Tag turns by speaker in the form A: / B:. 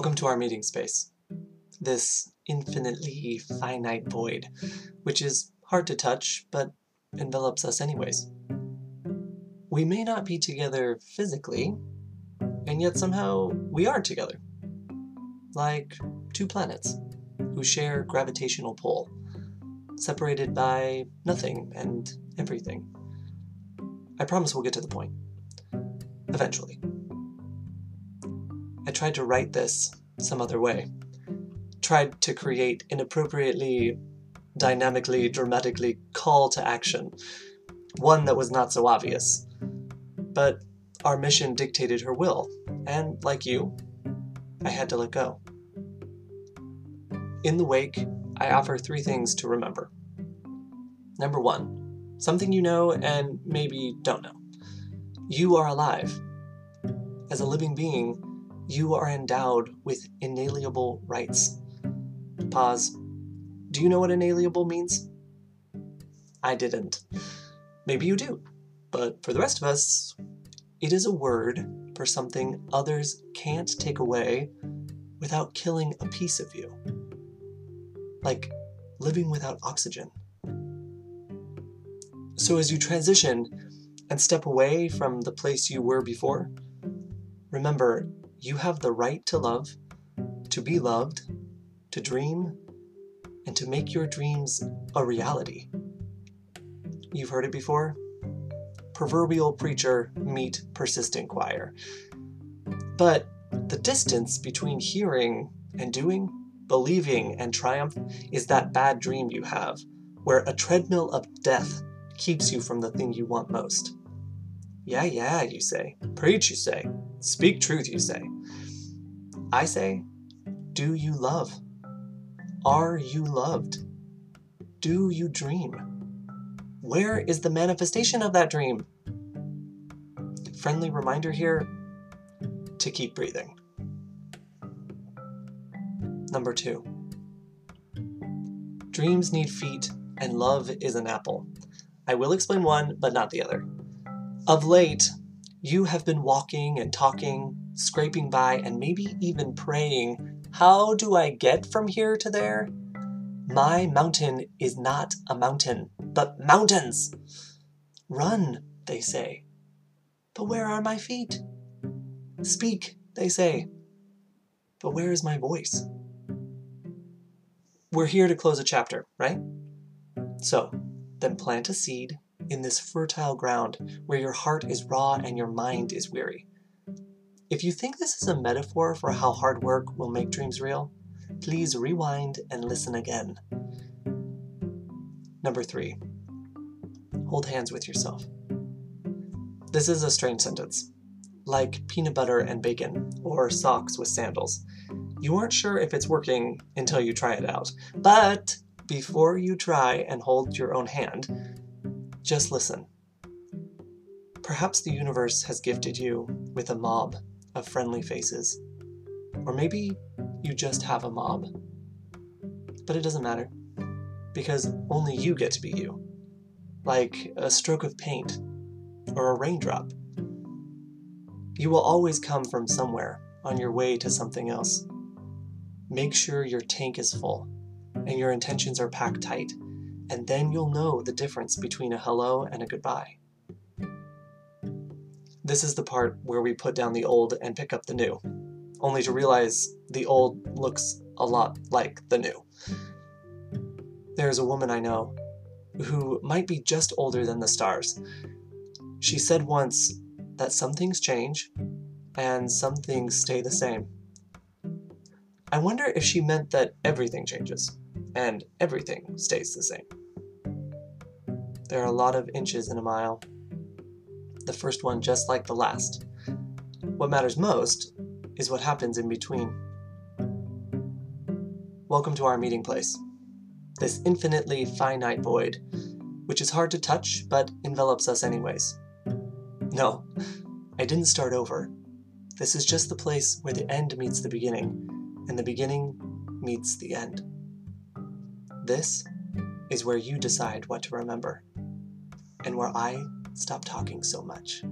A: Welcome to our meeting space. This infinitely finite void, which is hard to touch, but envelops us anyways. We may not be together physically, and yet somehow we are together. Like two planets who share gravitational pull, separated by nothing and everything. I promise we'll get to the point. Eventually. I tried to write this some other way. Tried to create inappropriately, dynamically, dramatically call to action. One that was not so obvious. But our mission dictated her will, and like you, I had to let go. In the wake, I offer three things to remember. Number one, something you know and maybe don't know. You are alive. As a living being, you are endowed with inalienable rights. Pause. Do you know what inalienable means? I didn't. Maybe you do. But for the rest of us, it is a word for something others can't take away without killing a piece of you. Like living without oxygen. So as you transition and step away from the place you were before, remember you have the right to love, to be loved, to dream, and to make your dreams a reality. You've heard it before? Proverbial preacher meet persistent choir. But the distance between hearing and doing, believing and triumph, is that bad dream you have, where a treadmill of death keeps you from the thing you want most. Yeah, yeah, you say. Preach, you say. Speak truth, you say. I say, do you love? Are you loved? Do you dream? Where is the manifestation of that dream? Friendly reminder here to keep breathing. Number two, dreams need feet and love is an apple. I will explain one, but not the other. Of late, you have been walking and talking, scraping by, and maybe even praying, How do I get from here to there? My mountain is not a mountain, but mountains. Run, they say. But where are my feet? Speak, they say. But where is my voice? We're here to close a chapter, right? So, then plant a seed in this fertile ground where your heart is raw and your mind is weary. If you think this is a metaphor for how hard work will make dreams real, please rewind and listen again. Number three, hold hands with yourself. This is a strange sentence, like peanut butter and bacon, or socks with sandals. You aren't sure if it's working until you try it out. But before you try and hold your own hand, just listen. Perhaps the universe has gifted you with a mob of friendly faces. Or maybe you just have a mob. But it doesn't matter, because only you get to be you. Like a stroke of paint or a raindrop. You will always come from somewhere on your way to something else. Make sure your tank is full and your intentions are packed tight and then you'll know the difference between a hello and a goodbye. This is the part where we put down the old and pick up the new, only to realize the old looks a lot like the new. There's a woman I know who might be just older than the stars. She said once that some things change and some things stay the same. I wonder if she meant that everything changes and everything stays the same. There are a lot of inches in a mile. The first one just like the last. What matters most is what happens in between. Welcome to our meeting place. This infinitely finite void, which is hard to touch but envelops us anyways. No, I didn't start over. This is just the place where the end meets the beginning, and the beginning meets the end. This is where you decide what to remember and where I stop talking so much.